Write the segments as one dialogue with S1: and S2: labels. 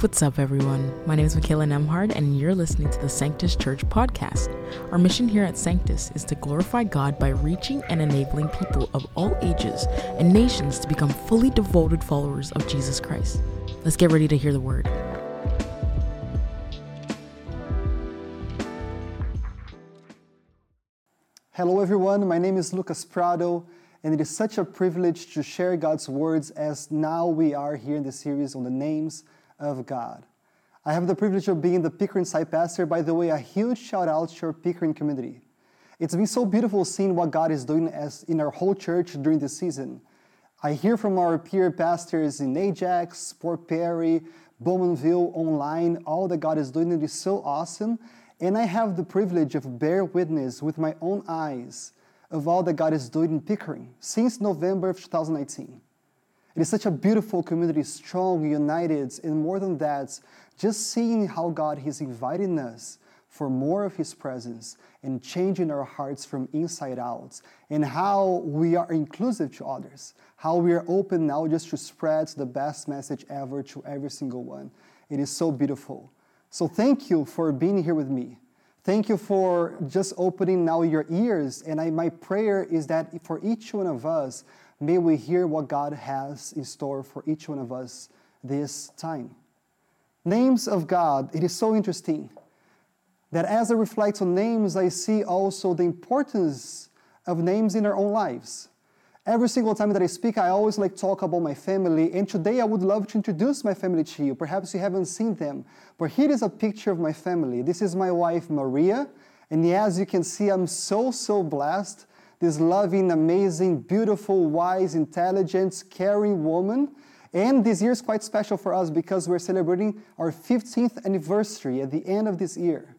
S1: What's up, everyone? My name is Michaela Nemhard, and you're listening to the Sanctus Church podcast. Our mission here at Sanctus is to glorify God by reaching and enabling people of all ages and nations to become fully devoted followers of Jesus Christ. Let's get ready to hear the word.
S2: Hello, everyone. My name is Lucas Prado, and it is such a privilege to share God's words as now we are here in the series on the names of God. I have the privilege of being the Pickering site pastor. By the way, a huge shout out to our Pickering community. It's been so beautiful seeing what God is doing as in our whole church during this season. I hear from our peer pastors in Ajax, Port Perry, Bowmanville, online, all that God is doing. It is so awesome. And I have the privilege of bear witness with my own eyes of all that God is doing in Pickering since November of 2019. It is such a beautiful community, strong, united, and more than that, just seeing how God is inviting us for more of His presence and changing our hearts from inside out, and how we are inclusive to others, how we are open now just to spread the best message ever to every single one. It is so beautiful. So, thank you for being here with me. Thank you for just opening now your ears. And I, my prayer is that for each one of us, May we hear what God has in store for each one of us this time. Names of God, it is so interesting that as I reflect on names, I see also the importance of names in our own lives. Every single time that I speak, I always like talk about my family, and today I would love to introduce my family to you. Perhaps you haven't seen them, but here is a picture of my family. This is my wife Maria, and as you can see, I'm so so blessed this loving, amazing, beautiful, wise, intelligent, caring woman. And this year is quite special for us because we're celebrating our 15th anniversary at the end of this year.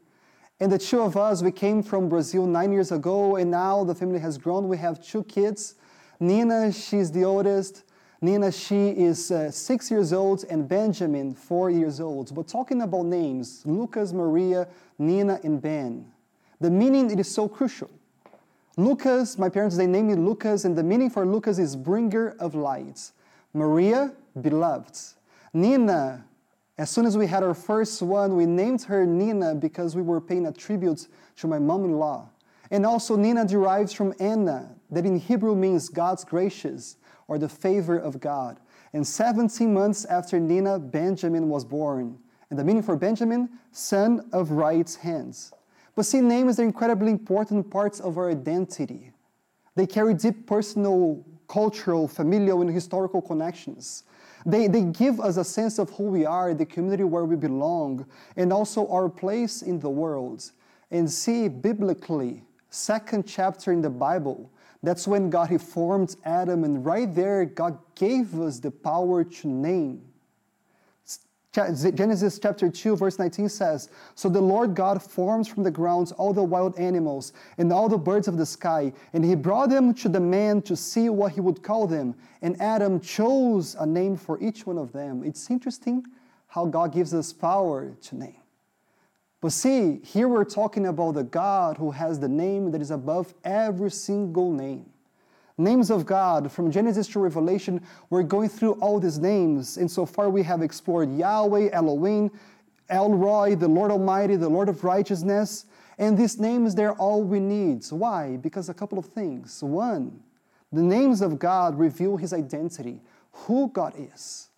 S2: And the two of us, we came from Brazil nine years ago, and now the family has grown. We have two kids. Nina, she's the oldest. Nina, she is uh, six years old, and Benjamin, four years old. But talking about names, Lucas, Maria, Nina, and Ben, the meaning it is so crucial. Lucas, my parents, they named me Lucas, and the meaning for Lucas is bringer of light. Maria, beloved. Nina, as soon as we had our first one, we named her Nina because we were paying a tribute to my mom in law. And also, Nina derives from Anna, that in Hebrew means God's gracious or the favor of God. And 17 months after Nina, Benjamin was born. And the meaning for Benjamin, son of right hands. But see, names are incredibly important parts of our identity. They carry deep personal, cultural, familial, and historical connections. They, they give us a sense of who we are, the community where we belong, and also our place in the world. And see, biblically, second chapter in the Bible, that's when God he formed Adam, and right there, God gave us the power to name. Genesis chapter 2, verse 19 says, So the Lord God formed from the ground all the wild animals and all the birds of the sky, and he brought them to the man to see what he would call them. And Adam chose a name for each one of them. It's interesting how God gives us power to name. But see, here we're talking about the God who has the name that is above every single name names of God from Genesis to Revelation. We're going through all these names, and so far we have explored Yahweh, Elohim, El Roi, the Lord Almighty, the Lord of Righteousness. And these names, they're all we need. Why? Because a couple of things. One, the names of God reveal his identity, who God is.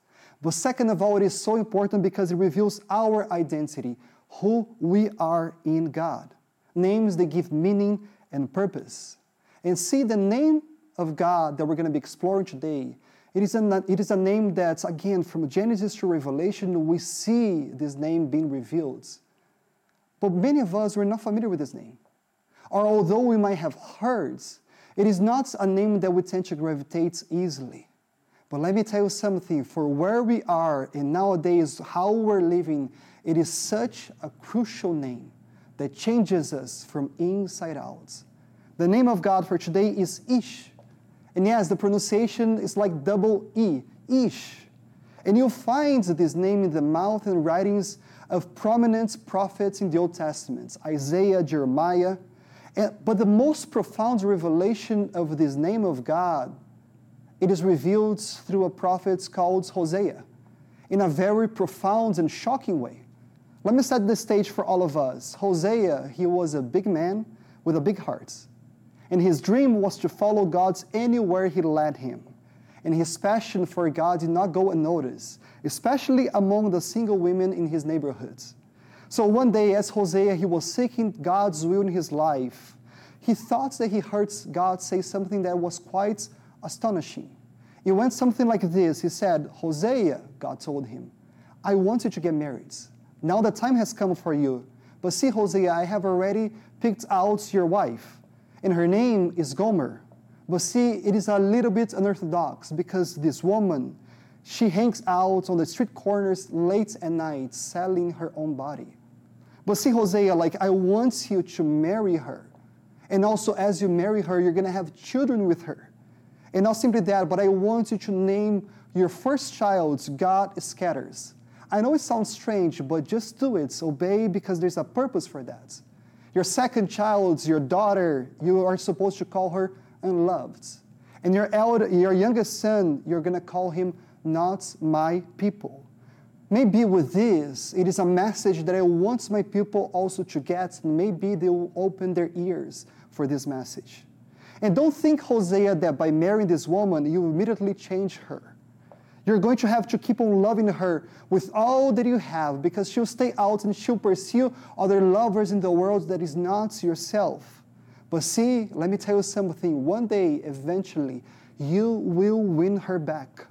S2: But second of all, it is so important because it reveals our identity, who we are in God. Names, they give meaning and purpose. And see, the name of God that we're going to be exploring today, it is, a, it is a name that's, again, from Genesis to Revelation, we see this name being revealed. But many of us were not familiar with this name. Or although we might have heard, it is not a name that we tend to gravitate easily. But let me tell you something for where we are and nowadays how we're living, it is such a crucial name that changes us from inside out. The name of God for today is Ish. And yes, the pronunciation is like double E, Ish. And you'll find this name in the mouth and writings of prominent prophets in the Old Testament Isaiah, Jeremiah. But the most profound revelation of this name of God, it is revealed through a prophet called Hosea. in a very profound and shocking way. Let me set the stage for all of us. Hosea, he was a big man with a big heart. And his dream was to follow God anywhere he led him. And his passion for God did not go unnoticed, especially among the single women in his neighborhoods. So one day, as Hosea he was seeking God's will in his life, he thought that he heard God say something that was quite astonishing. It went something like this He said, Hosea, God told him, I want you to get married. Now the time has come for you. But see, Hosea, I have already picked out your wife, and her name is Gomer. But see, it is a little bit unorthodox because this woman, she hangs out on the street corners late at night selling her own body. But see, Hosea, like, I want you to marry her. And also, as you marry her, you're going to have children with her. And not simply that, but I want you to name your first child God Scatters. I know it sounds strange, but just do it. Obey because there's a purpose for that. Your second child, your daughter, you are supposed to call her unloved. And your, elder, your youngest son, you're going to call him not my people. Maybe with this, it is a message that I want my people also to get. Maybe they will open their ears for this message. And don't think, Hosea, that by marrying this woman, you immediately change her. You're going to have to keep on loving her with all that you have because she'll stay out and she'll pursue other lovers in the world that is not yourself. But see, let me tell you something. One day, eventually, you will win her back.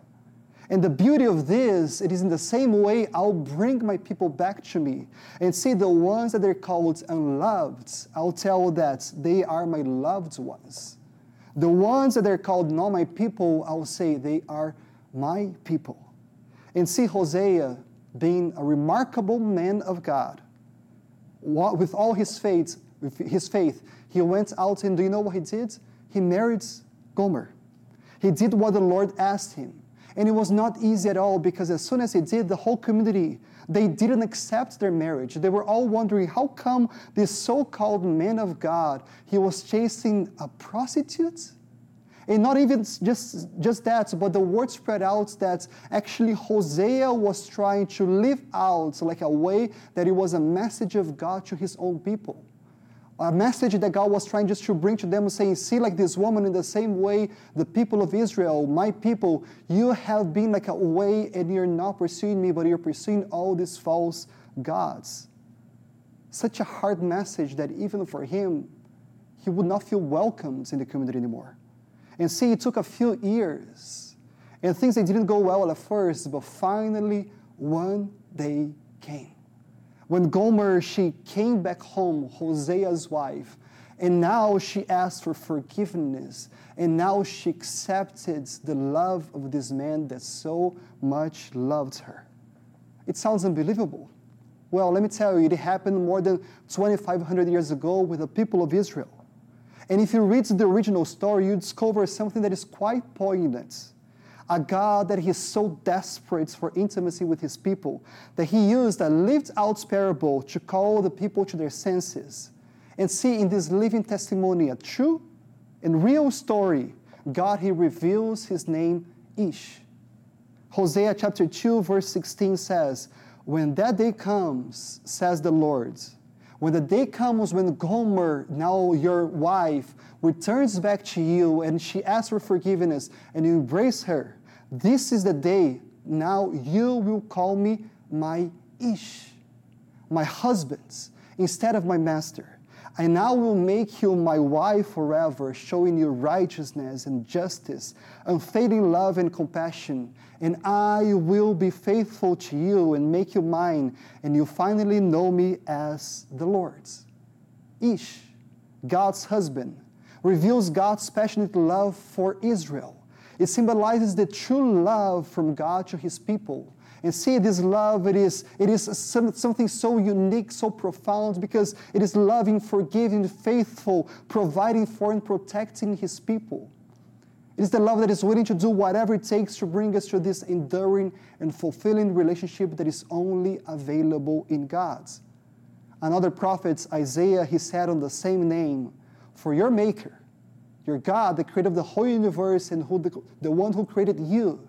S2: And the beauty of this, it is in the same way I'll bring my people back to me. And see, the ones that are called unloved, I'll tell that they are my loved ones. The ones that are called not my people, I'll say they are my people. And see Hosea being a remarkable man of God. With all his faith, with his faith, he went out and do you know what he did? He married Gomer. He did what the Lord asked him. And it was not easy at all because as soon as he did, the whole community, they didn't accept their marriage. They were all wondering how come this so-called man of God, he was chasing a prostitute? And not even just, just that, but the word spread out that actually Hosea was trying to live out like a way that it was a message of God to his own people. A message that God was trying just to bring to them, saying, See, like this woman, in the same way, the people of Israel, my people, you have been like a way and you're not pursuing me, but you're pursuing all these false gods. Such a hard message that even for him, he would not feel welcomed in the community anymore. And see, it took a few years. And things they didn't go well at first, but finally one day came. When Gomer, she came back home, Hosea's wife, and now she asked for forgiveness. And now she accepted the love of this man that so much loved her. It sounds unbelievable. Well, let me tell you, it happened more than 2,500 years ago with the people of Israel. And if you read the original story, you discover something that is quite poignant. A God that He is so desperate for intimacy with His people that He used a lived out parable to call the people to their senses. And see in this living testimony a true and real story, God He reveals His name Ish. Hosea chapter 2, verse 16 says, When that day comes, says the Lord, when the day comes when Gomer, now your wife, returns back to you and she asks for forgiveness and you embrace her, this is the day now you will call me my Ish, my husband, instead of my master. I now will make you my wife forever, showing you righteousness and justice, unfading love and compassion. And I will be faithful to you and make you mine, and you finally know me as the Lord's. Ish, God's husband, reveals God's passionate love for Israel. It symbolizes the true love from God to his people and see this love, it is, it is something so unique, so profound, because it is loving, forgiving, faithful, providing for and protecting His people. It is the love that is willing to do whatever it takes to bring us to this enduring and fulfilling relationship that is only available in God's. Another prophet, Isaiah, he said on the same name, For your Maker, your God, the creator of the whole universe and who the, the one who created you,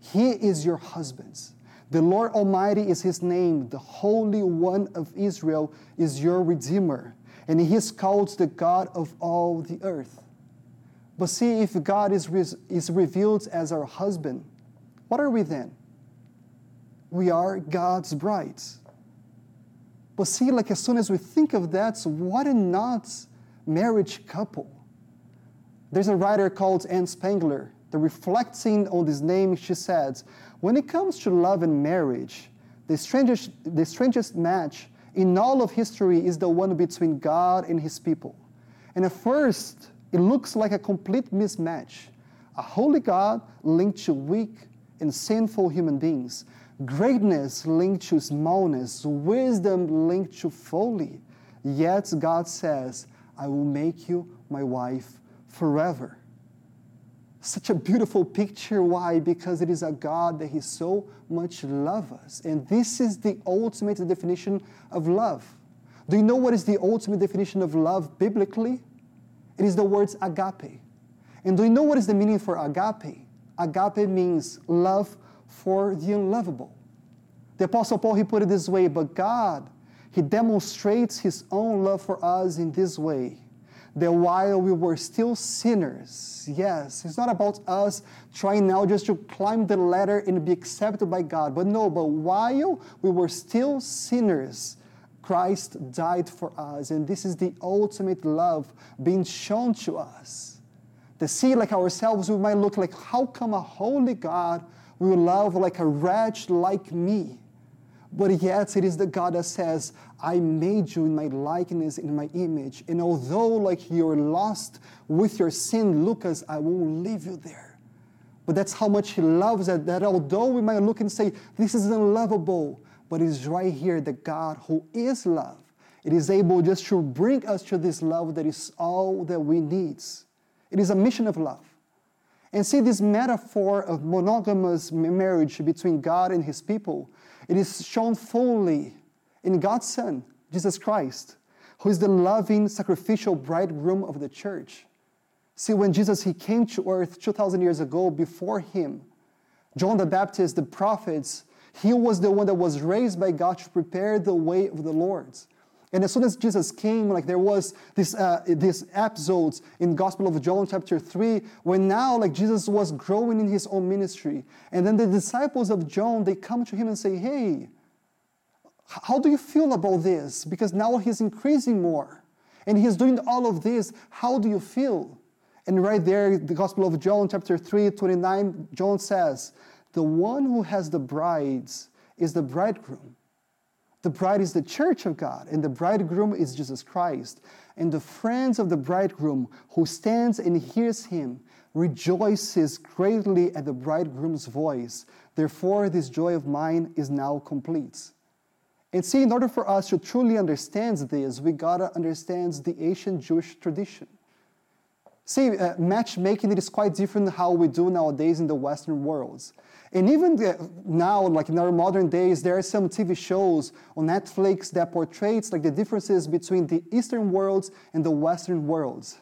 S2: He is your husband. The Lord Almighty is his name. The Holy One of Israel is your Redeemer. And he is called the God of all the earth. But see, if God is, re- is revealed as our husband, what are we then? We are God's brides. But see, like as soon as we think of that, what a not marriage couple. There's a writer called Ann Spangler the reflecting on this name, she says, when it comes to love and marriage, the strangest, the strangest match in all of history is the one between God and his people. And at first, it looks like a complete mismatch. A holy God linked to weak and sinful human beings, greatness linked to smallness, wisdom linked to folly. Yet God says, I will make you my wife forever. Such a beautiful picture. Why? Because it is a God that He so much loves us. And this is the ultimate definition of love. Do you know what is the ultimate definition of love biblically? It is the words agape. And do you know what is the meaning for agape? Agape means love for the unlovable. The Apostle Paul, he put it this way, but God, he demonstrates his own love for us in this way that while we were still sinners, yes, it's not about us trying now just to climb the ladder and be accepted by God, but no, but while we were still sinners, Christ died for us, and this is the ultimate love being shown to us. To see like ourselves, we might look like, how come a holy God will love like a wretch like me? But yet it is the God that says, I made you in my likeness, in my image. And although like you're lost with your sin, Lucas, I won't leave you there. But that's how much he loves it, that although we might look and say, this is unlovable, but it's right here that God, who is love, it is able just to bring us to this love that is all that we need. It is a mission of love. And see this metaphor of monogamous marriage between God and his people it is shown fully in God's Son, Jesus Christ, who is the loving, sacrificial bridegroom of the church. See, when Jesus he came to earth 2,000 years ago, before him, John the Baptist, the prophets, he was the one that was raised by God to prepare the way of the Lord. And as soon as Jesus came, like there was this, uh, this episodes in Gospel of John chapter 3, when now like Jesus was growing in his own ministry. And then the disciples of John, they come to him and say, hey, how do you feel about this? Because now he's increasing more. And he's doing all of this. How do you feel? And right there, the Gospel of John, chapter 3, 29, John says, The one who has the brides is the bridegroom. The bride is the church of God, and the bridegroom is Jesus Christ. And the friends of the bridegroom who stands and hears him rejoices greatly at the bridegroom's voice. Therefore, this joy of mine is now complete. And see, in order for us to truly understand this, we gotta understand the ancient Jewish tradition. See, uh, matchmaking it is quite different how we do nowadays in the Western worlds. And even now, like in our modern days, there are some TV shows on Netflix that portrays like the differences between the Eastern worlds and the Western worlds.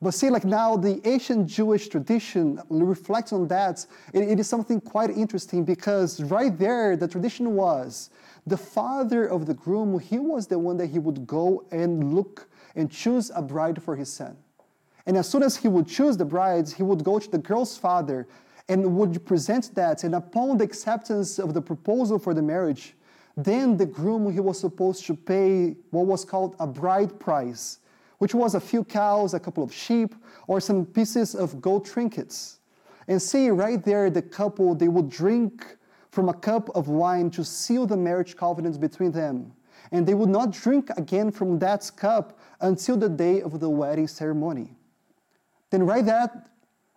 S2: But see, like now, the ancient Jewish tradition reflects on that. it, it is something quite interesting because right there, the tradition was the father of the groom, he was the one that he would go and look and choose a bride for his son. And as soon as he would choose the brides, he would go to the girl's father and would present that. And upon the acceptance of the proposal for the marriage, then the groom he was supposed to pay what was called a bride price, which was a few cows, a couple of sheep, or some pieces of gold trinkets. And see right there, the couple they would drink from a cup of wine to seal the marriage covenant between them. And they would not drink again from that cup until the day of the wedding ceremony. Then, right there,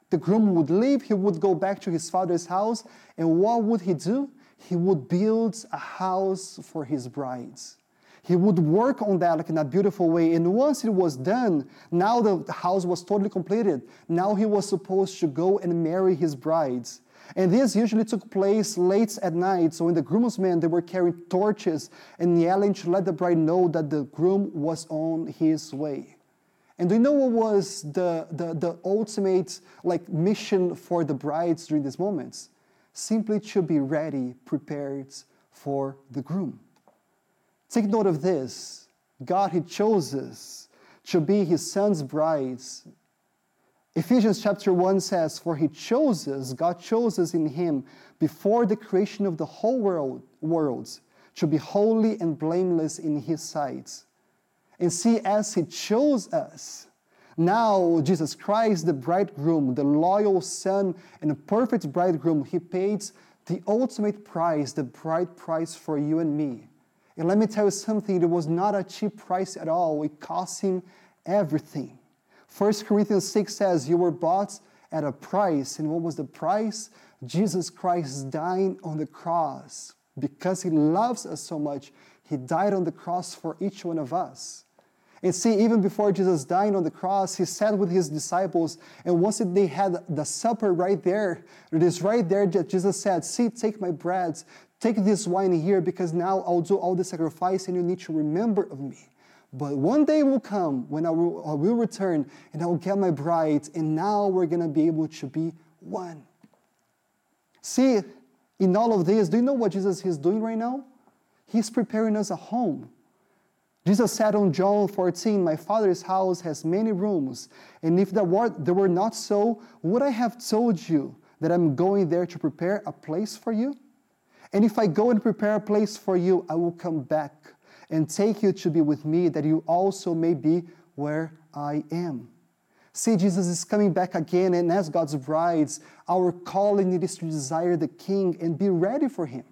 S2: the groom would leave, he would go back to his father's house, and what would he do? He would build a house for his brides. He would work on that like in a beautiful way. And once it was done, now the house was totally completed. Now he was supposed to go and marry his brides. And this usually took place late at night. So when the groomsmen they were carrying torches and yelling to let the bride know that the groom was on his way. And do you know what was the, the, the ultimate like mission for the brides during these moments? simply to be ready, prepared for the groom. Take note of this God, He chose us to be His Son's brides. Ephesians chapter 1 says, For He chose us, God chose us in Him before the creation of the whole world, worlds to be holy and blameless in His sight. And see, as He chose us, now Jesus Christ, the bridegroom, the loyal Son and perfect bridegroom, He paid the ultimate price, the bride price for you and me. And let me tell you something, it was not a cheap price at all. It cost him everything. 1 Corinthians 6 says, You were bought at a price. And what was the price? Jesus Christ dying on the cross. Because he loves us so much, he died on the cross for each one of us. And see, even before Jesus died on the cross, he sat with his disciples, and once they had the supper right there, it is right there that Jesus said, See, take my bread, Take this wine here because now I'll do all the sacrifice and you need to remember of me. But one day will come when I will, I will return and I will get my bride, and now we're going to be able to be one. See, in all of this, do you know what Jesus is doing right now? He's preparing us a home. Jesus said on John 14, My Father's house has many rooms, and if there were, there were not so, would I have told you that I'm going there to prepare a place for you? And if I go and prepare a place for you, I will come back and take you to be with me, that you also may be where I am. See, Jesus is coming back again, and as God's brides, our calling is to desire the King and be ready for Him.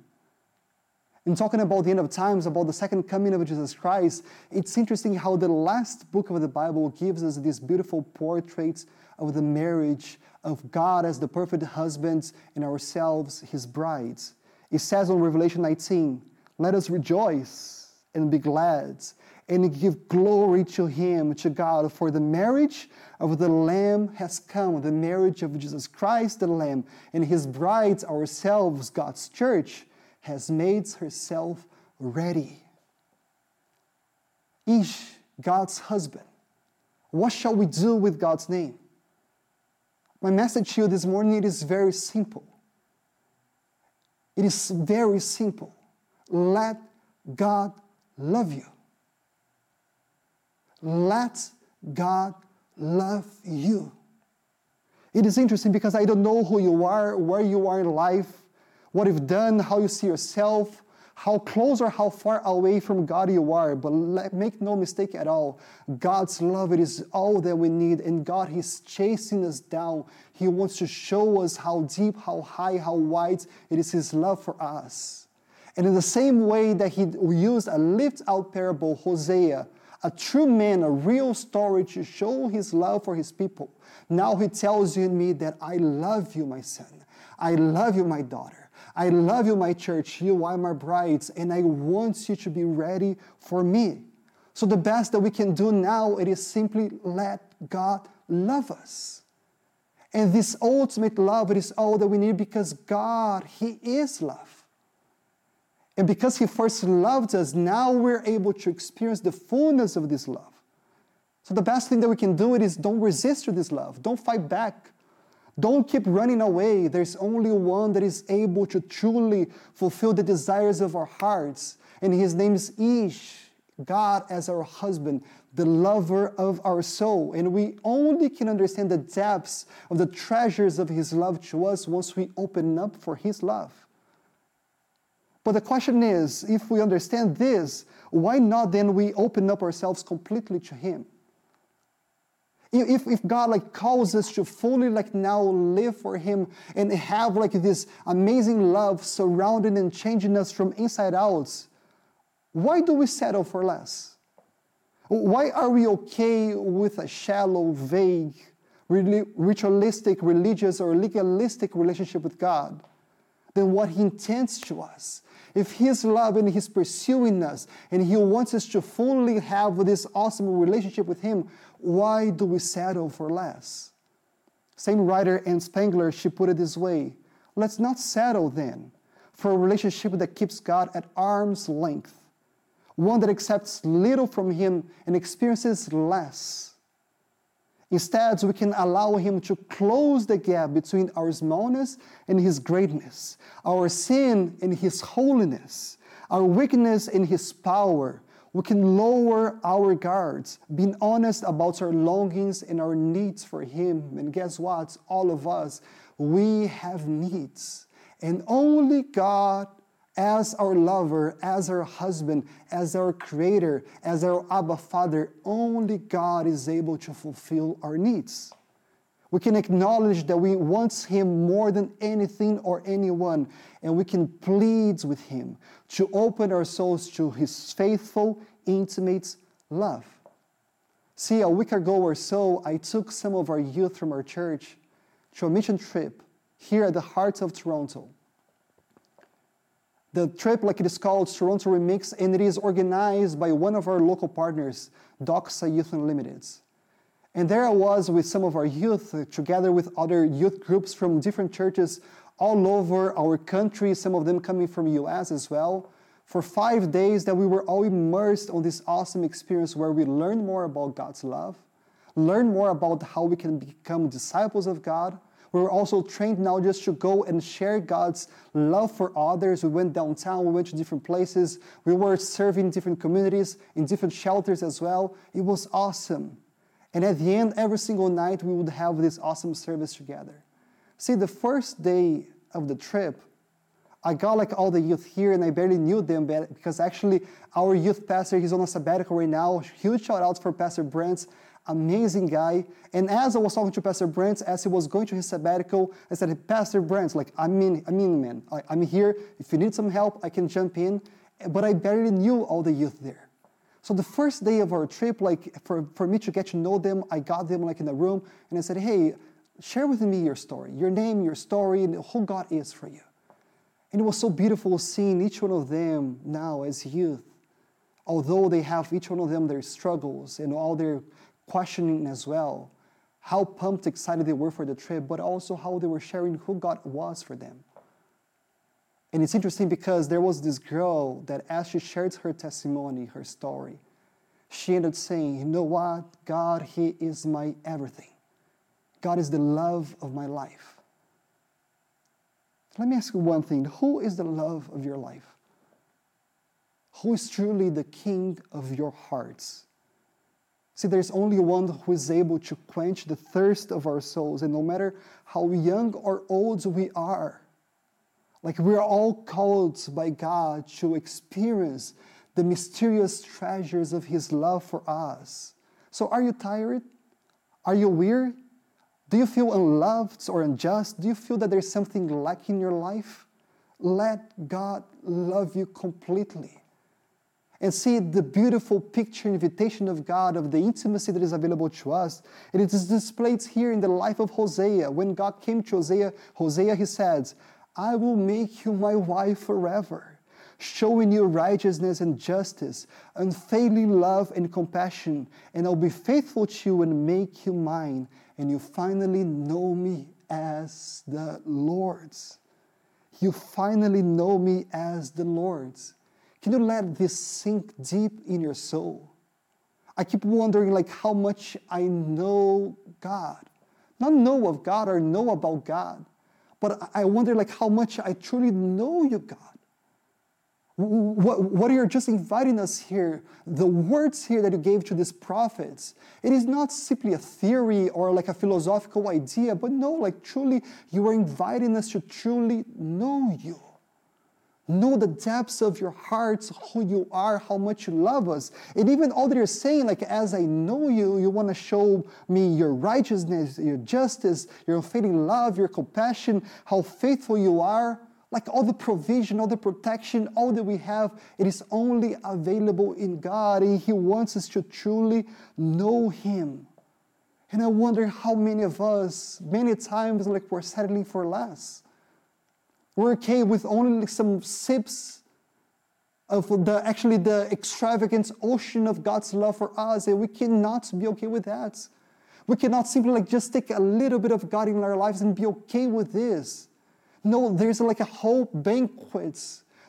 S2: In talking about the end of times, about the second coming of Jesus Christ, it's interesting how the last book of the Bible gives us these beautiful portraits of the marriage of God as the perfect husband and ourselves, His brides. It says in Revelation 19, let us rejoice and be glad and give glory to Him, to God, for the marriage of the Lamb has come, the marriage of Jesus Christ, the Lamb, and His brides, ourselves, God's church, has made herself ready. Ish, God's husband. What shall we do with God's name? My message to you this morning it is very simple. It is very simple. Let God love you. Let God love you. It is interesting because I don't know who you are, where you are in life, what you've done, how you see yourself, how close or how far away from God you are. But let, make no mistake at all, God's love it is all that we need, and God He's chasing us down. He wants to show us how deep, how high, how wide it is His love for us. And in the same way that He used a lift out parable, Hosea, a true man, a real story to show His love for His people. Now He tells you and me that I love you, my son. I love you, my daughter. I love you, my church. You are my brides, and I want you to be ready for me. So the best that we can do now it is simply let God love us. And this ultimate love, it is all that we need because God, He is love. And because He first loved us, now we're able to experience the fullness of this love. So the best thing that we can do it is don't resist this love. Don't fight back. Don't keep running away. There's only one that is able to truly fulfill the desires of our hearts. And his name is Ish, God as our husband, the lover of our soul. And we only can understand the depths of the treasures of his love to us once we open up for his love. But the question is if we understand this, why not then we open up ourselves completely to him? If, if God like calls us to fully like now live for Him and have like this amazing love surrounding and changing us from inside out, why do we settle for less? Why are we okay with a shallow, vague, ritualistic, religious, or legalistic relationship with God than what He intends to us? If His love and He's pursuing us and He wants us to fully have this awesome relationship with Him, why do we settle for less? Same writer Ann Spangler, she put it this way Let's not settle then for a relationship that keeps God at arm's length, one that accepts little from Him and experiences less. Instead, we can allow Him to close the gap between our smallness and His greatness, our sin and His holiness, our weakness and His power. We can lower our guards, being honest about our longings and our needs for Him. And guess what? All of us, we have needs. And only God as our lover, as our husband, as our creator, as our Abba Father, only God is able to fulfill our needs. We can acknowledge that we want Him more than anything or anyone, and we can plead with Him to open our souls to His faithful, intimate love. See, a week ago or so, I took some of our youth from our church to a mission trip here at the heart of Toronto. The trip, like it is called, Toronto Remix, and it is organized by one of our local partners, Doxa Youth Unlimited. And there I was with some of our youth, uh, together with other youth groups from different churches all over our country, some of them coming from US as well, for five days that we were all immersed on this awesome experience where we learned more about God's love, learn more about how we can become disciples of God, We were also trained now just to go and share God's love for others. We went downtown, we went to different places, we were serving different communities, in different shelters as well. It was awesome. And at the end, every single night, we would have this awesome service together. See, the first day of the trip, I got like all the youth here and I barely knew them because actually our youth pastor, he's on a sabbatical right now. Huge shout outs for Pastor Brent amazing guy. And as I was talking to Pastor Brent, as he was going to his sabbatical, I said, Pastor Brent, like, I mean, I mean, man, I, I'm here. If you need some help, I can jump in. But I barely knew all the youth there. So the first day of our trip, like, for, for me to get to know them, I got them, like, in a room, and I said, hey, share with me your story, your name, your story, and who God is for you. And it was so beautiful seeing each one of them now as youth although they have each one of them their struggles and all their questioning as well how pumped, excited they were for the trip, but also how they were sharing who God was for them. And it's interesting because there was this girl that, as she shared her testimony, her story, she ended saying, You know what? God, He is my everything. God is the love of my life. Let me ask you one thing Who is the love of your life? Who is truly the king of your hearts? See, there's only one who is able to quench the thirst of our souls. And no matter how young or old we are, like we are all called by God to experience the mysterious treasures of His love for us. So, are you tired? Are you weary? Do you feel unloved or unjust? Do you feel that there's something lacking in your life? Let God love you completely and see the beautiful picture invitation of God, of the intimacy that is available to us. And it is displayed here in the life of Hosea. When God came to Hosea, Hosea, he said, I will make you my wife forever, showing you righteousness and justice, unfailing love and compassion, and I'll be faithful to you and make you mine, and you finally know me as the Lord's. You finally know me as the Lord's. Can you let this sink deep in your soul? I keep wondering like how much I know God. Not know of God or know about God, but I wonder like how much I truly know you, God. What, what you're just inviting us here, the words here that you gave to these prophets, it is not simply a theory or like a philosophical idea, but no, like truly, you are inviting us to truly know you. Know the depths of your hearts, who you are, how much you love us. And even all that you're saying, like, as I know you, you want to show me your righteousness, your justice, your unfailing love, your compassion, how faithful you are. Like all the provision, all the protection, all that we have, it is only available in God. And He wants us to truly know Him. And I wonder how many of us, many times, like, we're settling for less we're okay with only some sips of the actually the extravagant ocean of God's love for us, and we cannot be okay with that. We cannot simply like just take a little bit of God in our lives and be okay with this. No, there's like a whole banquet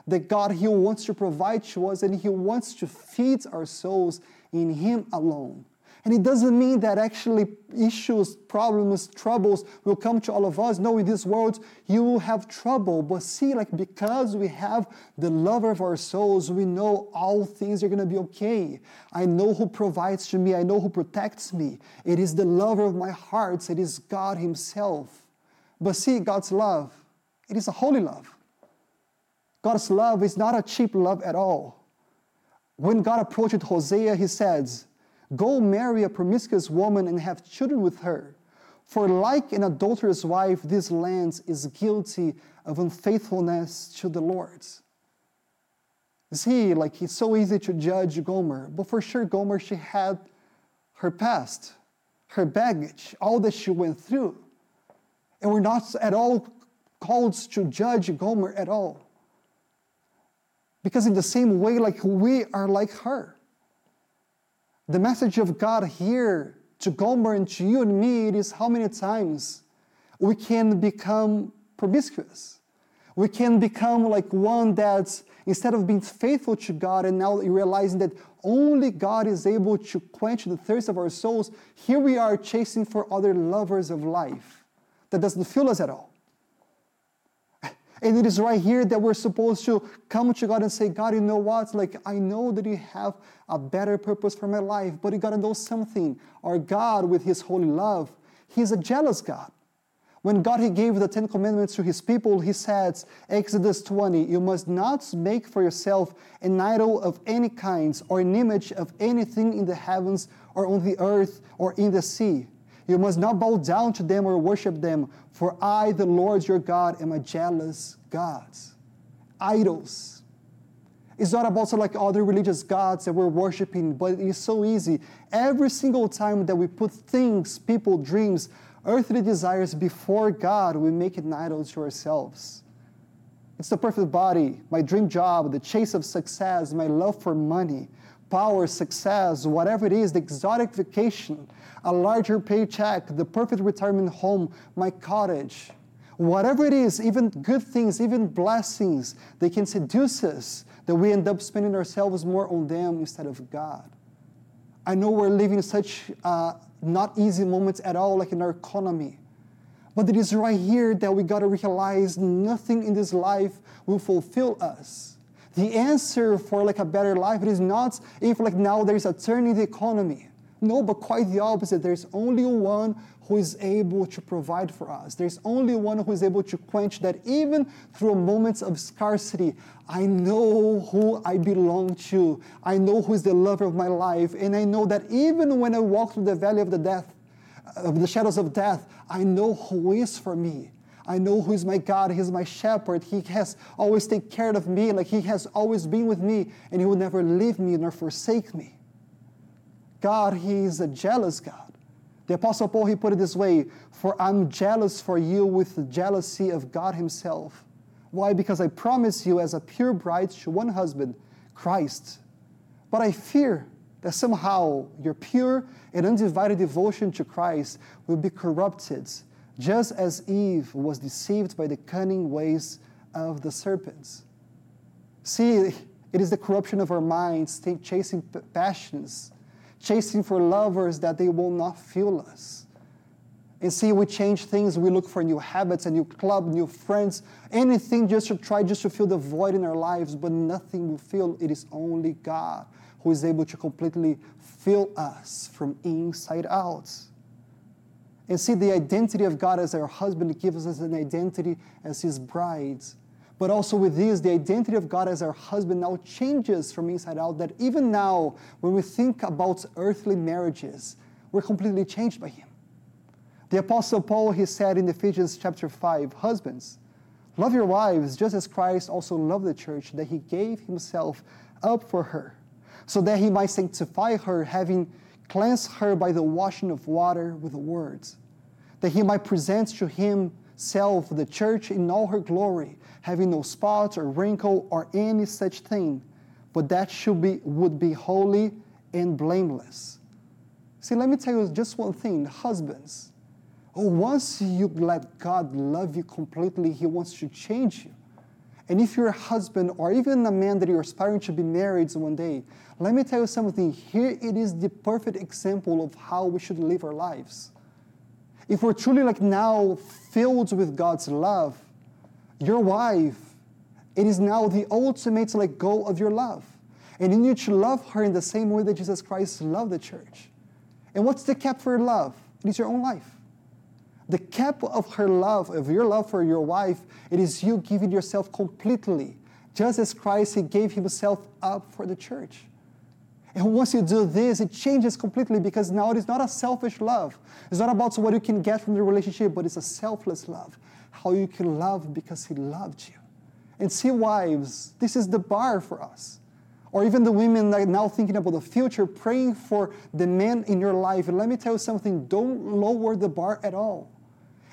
S2: that God He wants to provide to us, and He wants to feed our souls in Him alone. And it doesn't mean that actually issues, problems, troubles will come to all of us. No, in this world, you will have trouble. But see, like, because we have the lover of our souls, we know all things are going to be okay. I know who provides to me, I know who protects me. It is the lover of my heart, it is God Himself. But see, God's love, it is a holy love. God's love is not a cheap love at all. When God approached Hosea, He says, Go marry a promiscuous woman and have children with her. For like an adulterous wife, this land is guilty of unfaithfulness to the Lord. See, like it's so easy to judge Gomer, but for sure, Gomer, she had her past, her baggage, all that she went through. And we're not at all called to judge Gomer at all. Because in the same way, like we are like her. The message of God here to Gomer and to you and me, is how many times we can become promiscuous. We can become like one that's instead of being faithful to God and now realizing that only God is able to quench the thirst of our souls, here we are chasing for other lovers of life that doesn't fill us at all. And it is right here that we're supposed to come to God and say, God, you know what? Like, I know that you have a better purpose for my life, but you got to know something. Our God, with his holy love, he's a jealous God. When God he gave the Ten Commandments to his people, he says, Exodus 20, you must not make for yourself an idol of any kind or an image of anything in the heavens or on the earth or in the sea. You must not bow down to them or worship them, for I, the Lord your God, am a jealous God. Idols. It's not about so like other religious gods that we're worshiping, but it's so easy. Every single time that we put things, people, dreams, earthly desires before God, we make it an idol to ourselves. It's the perfect body, my dream job, the chase of success, my love for money, power, success, whatever it is, the exotic vacation, a larger paycheck, the perfect retirement home, my cottage. Whatever it is, even good things, even blessings, they can seduce us that we end up spending ourselves more on them instead of God. I know we're living such uh, not easy moments at all, like in our economy. But it is right here that we got to realize nothing in this life will fulfill us. The answer for like a better life it is not if like now there's a turn in the economy. No, but quite the opposite. There's only one who is able to provide for us. There's only one who is able to quench that even through moments of scarcity. I know who I belong to. I know who is the lover of my life. And I know that even when I walk through the valley of the death, of the shadows of death, I know who is for me. I know who is my God. He's my shepherd. He has always taken care of me, like He has always been with me, and He will never leave me nor forsake me. God, He is a jealous God. The Apostle Paul, he put it this way For I'm jealous for you with the jealousy of God Himself. Why? Because I promise you as a pure bride to one husband, Christ. But I fear that somehow your pure and undivided devotion to Christ will be corrupted, just as Eve was deceived by the cunning ways of the serpents. See, it is the corruption of our minds, chasing passions chasing for lovers that they will not fuel us. And see, we change things, we look for new habits, a new club, new friends, anything just to try just to fill the void in our lives, but nothing will fill. It is only God who is able to completely fill us from inside out. And see, the identity of God as our husband gives us an identity as his brides but also with this, the identity of God as our husband now changes from inside out. That even now, when we think about earthly marriages, we're completely changed by Him. The Apostle Paul, he said in Ephesians chapter 5, Husbands, love your wives just as Christ also loved the church, that He gave Himself up for her, so that He might sanctify her, having cleansed her by the washing of water with the words, that He might present to himself the church in all her glory, having no spot or wrinkle or any such thing, but that should be would be holy and blameless. See, let me tell you just one thing, husbands. Oh, once you let God love you completely, He wants to change you. And if you're a husband or even a man that you're aspiring to be married one day, let me tell you something. Here it is the perfect example of how we should live our lives. If we're truly like now filled with God's love, your wife, it is now the ultimate to let go of your love. And you need to love her in the same way that Jesus Christ loved the church. And what's the cap for love? It is your own life. The cap of her love, of your love for your wife, it is you giving yourself completely, just as Christ he gave himself up for the church. And once you do this, it changes completely because now it is not a selfish love. It's not about what you can get from the relationship, but it's a selfless love. How you can love because he loved you. And see, wives, this is the bar for us. Or even the women that now thinking about the future, praying for the men in your life. And let me tell you something, don't lower the bar at all.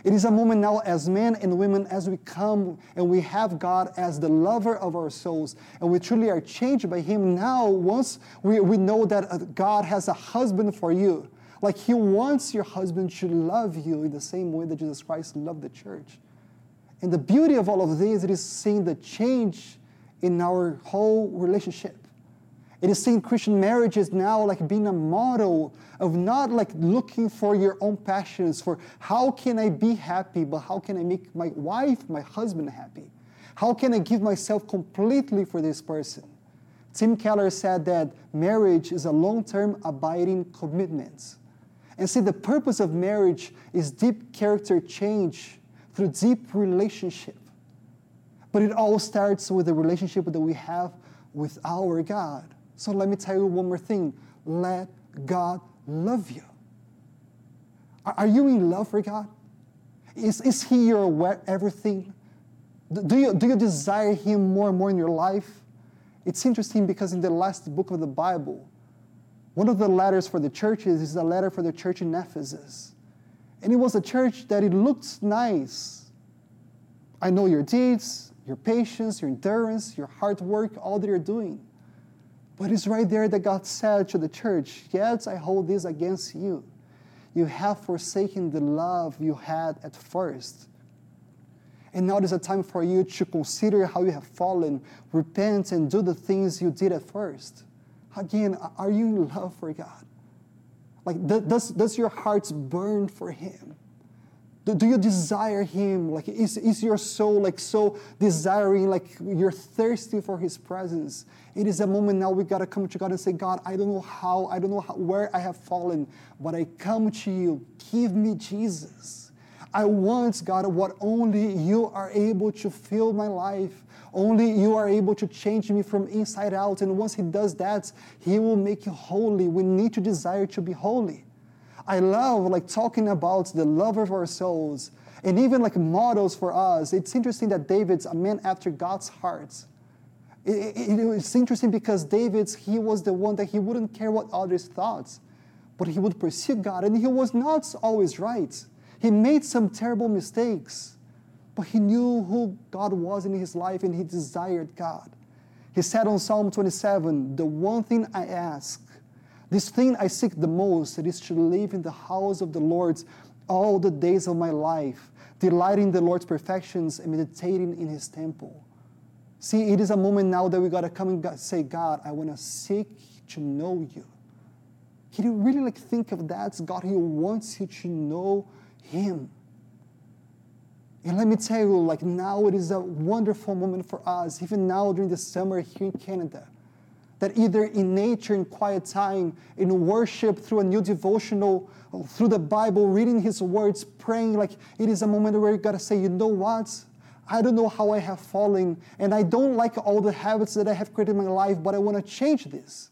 S2: It is a moment now as men and women as we come and we have God as the lover of our souls and we truly are changed by Him. Now, once we, we know that uh, God has a husband for you, like He wants your husband to love you in the same way that Jesus Christ loved the church. And the beauty of all of this, is seeing the change in our whole relationship. It is seeing Christian marriages now like being a model of not like looking for your own passions, for how can I be happy, but how can I make my wife, my husband happy? How can I give myself completely for this person? Tim Keller said that marriage is a long term abiding commitment. And see, the purpose of marriage is deep character change through deep relationship. But it all starts with the relationship that we have with our God. So let me tell you one more thing let God love you. Are you in love for God? Is, is He your everything? Do you, do you desire Him more and more in your life? It's interesting because in the last book of the Bible, one of the letters for the churches is a letter for the church in Ephesus. And it was a church that it looked nice. I know your deeds, your patience, your endurance, your hard work, all that you're doing. But it's right there that God said to the church, Yes, I hold this against you. You have forsaken the love you had at first. And now is a time for you to consider how you have fallen, repent, and do the things you did at first. Again, are you in love for God? Like, does, does your heart burn for Him? Do, do you desire Him? Like, is, is your soul like so desiring, like you're thirsty for His presence? It is a moment now we gotta come to God and say, God, I don't know how, I don't know how, where I have fallen, but I come to you. Give me Jesus. I want, God, what only you are able to fill my life. Only you are able to change me from inside out. And once He does that, He will make you holy. We need to desire to be holy. I love like talking about the love of our souls and even like models for us. It's interesting that David's a man after God's heart. It, it, it's interesting because David's he was the one that he wouldn't care what others thought, but he would pursue God, and he was not always right. He made some terrible mistakes, but he knew who God was in his life, and he desired God. He said on Psalm 27, "The one thing I ask." This thing I seek the most it is to live in the house of the Lord all the days of my life, delighting in the Lord's perfections and meditating in his temple. See, it is a moment now that we got to come and say, God, I want to seek to know you. Can you really like think of that? God, He wants you to know Him. And let me tell you, like now it is a wonderful moment for us, even now during the summer here in Canada that either in nature, in quiet time, in worship, through a new devotional, through the Bible, reading His words, praying, like it is a moment where you gotta say, you know what? I don't know how I have fallen, and I don't like all the habits that I have created in my life, but I wanna change this.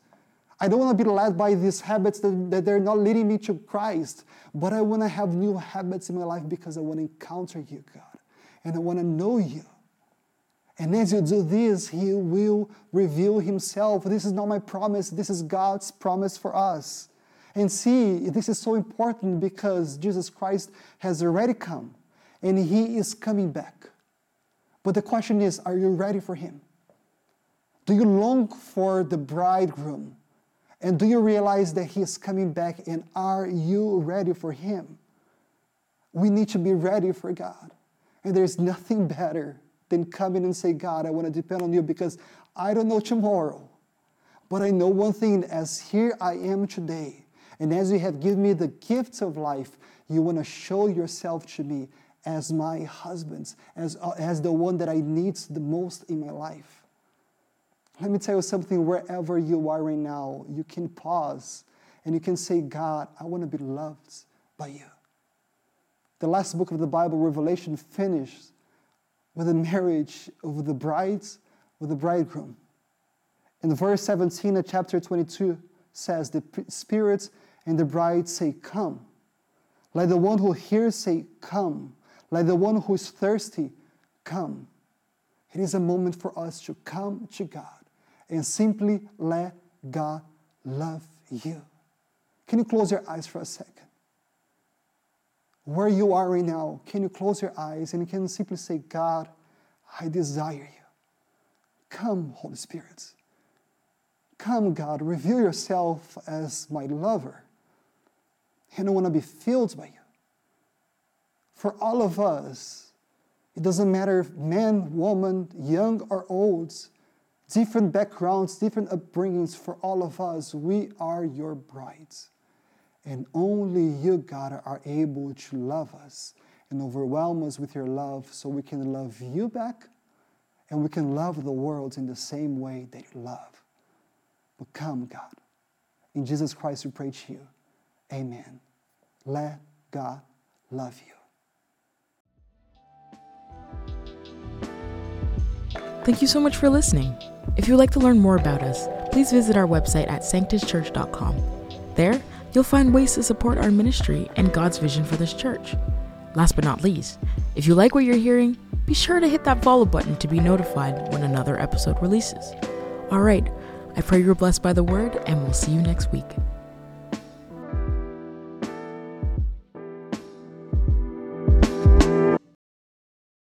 S2: I don't wanna be led by these habits that, that they're not leading me to Christ, but I wanna have new habits in my life because I wanna encounter you, God, and I wanna know you. And as you do this, He will reveal Himself. This is not my promise, this is God's promise for us. And see, this is so important because Jesus Christ has already come and He is coming back. But the question is are you ready for Him? Do you long for the bridegroom? And do you realize that He is coming back? And are you ready for Him? We need to be ready for God. And there's nothing better than in and say, God, I want to depend on you because I don't know tomorrow. But I know one thing as here I am today, and as you have given me the gifts of life, you want to show yourself to me as my husband, as, uh, as the one that I need the most in my life. Let me tell you something wherever you are right now, you can pause and you can say, God, I want to be loved by you. The last book of the Bible, Revelation, finished with the marriage of the bride with the bridegroom. In verse 17 of chapter 22 says, The Spirit and the bride say, Come. Let the one who hears say, Come. Let the one who is thirsty come. It is a moment for us to come to God and simply let God love you. Can you close your eyes for a second? Where you are right now, can you close your eyes and you can simply say, God, I desire you. Come, Holy Spirit. Come, God, reveal yourself as my lover. And I want to be filled by you. For all of us, it doesn't matter if man, woman, young or old, different backgrounds, different upbringings, for all of us, we are your brides. And only you, God, are able to love us and overwhelm us with your love so we can love you back and we can love the world in the same way that you love. But come, God. In Jesus Christ, we pray to you. Amen. Let God love you.
S1: Thank you so much for listening. If you would like to learn more about us, please visit our website at sanctuschurch.com. There, you'll find ways to support our ministry and God's vision for this church. Last but not least, if you like what you're hearing, be sure to hit that follow button to be notified when another episode releases. All right, I pray you're blessed by the word, and we'll see you next week.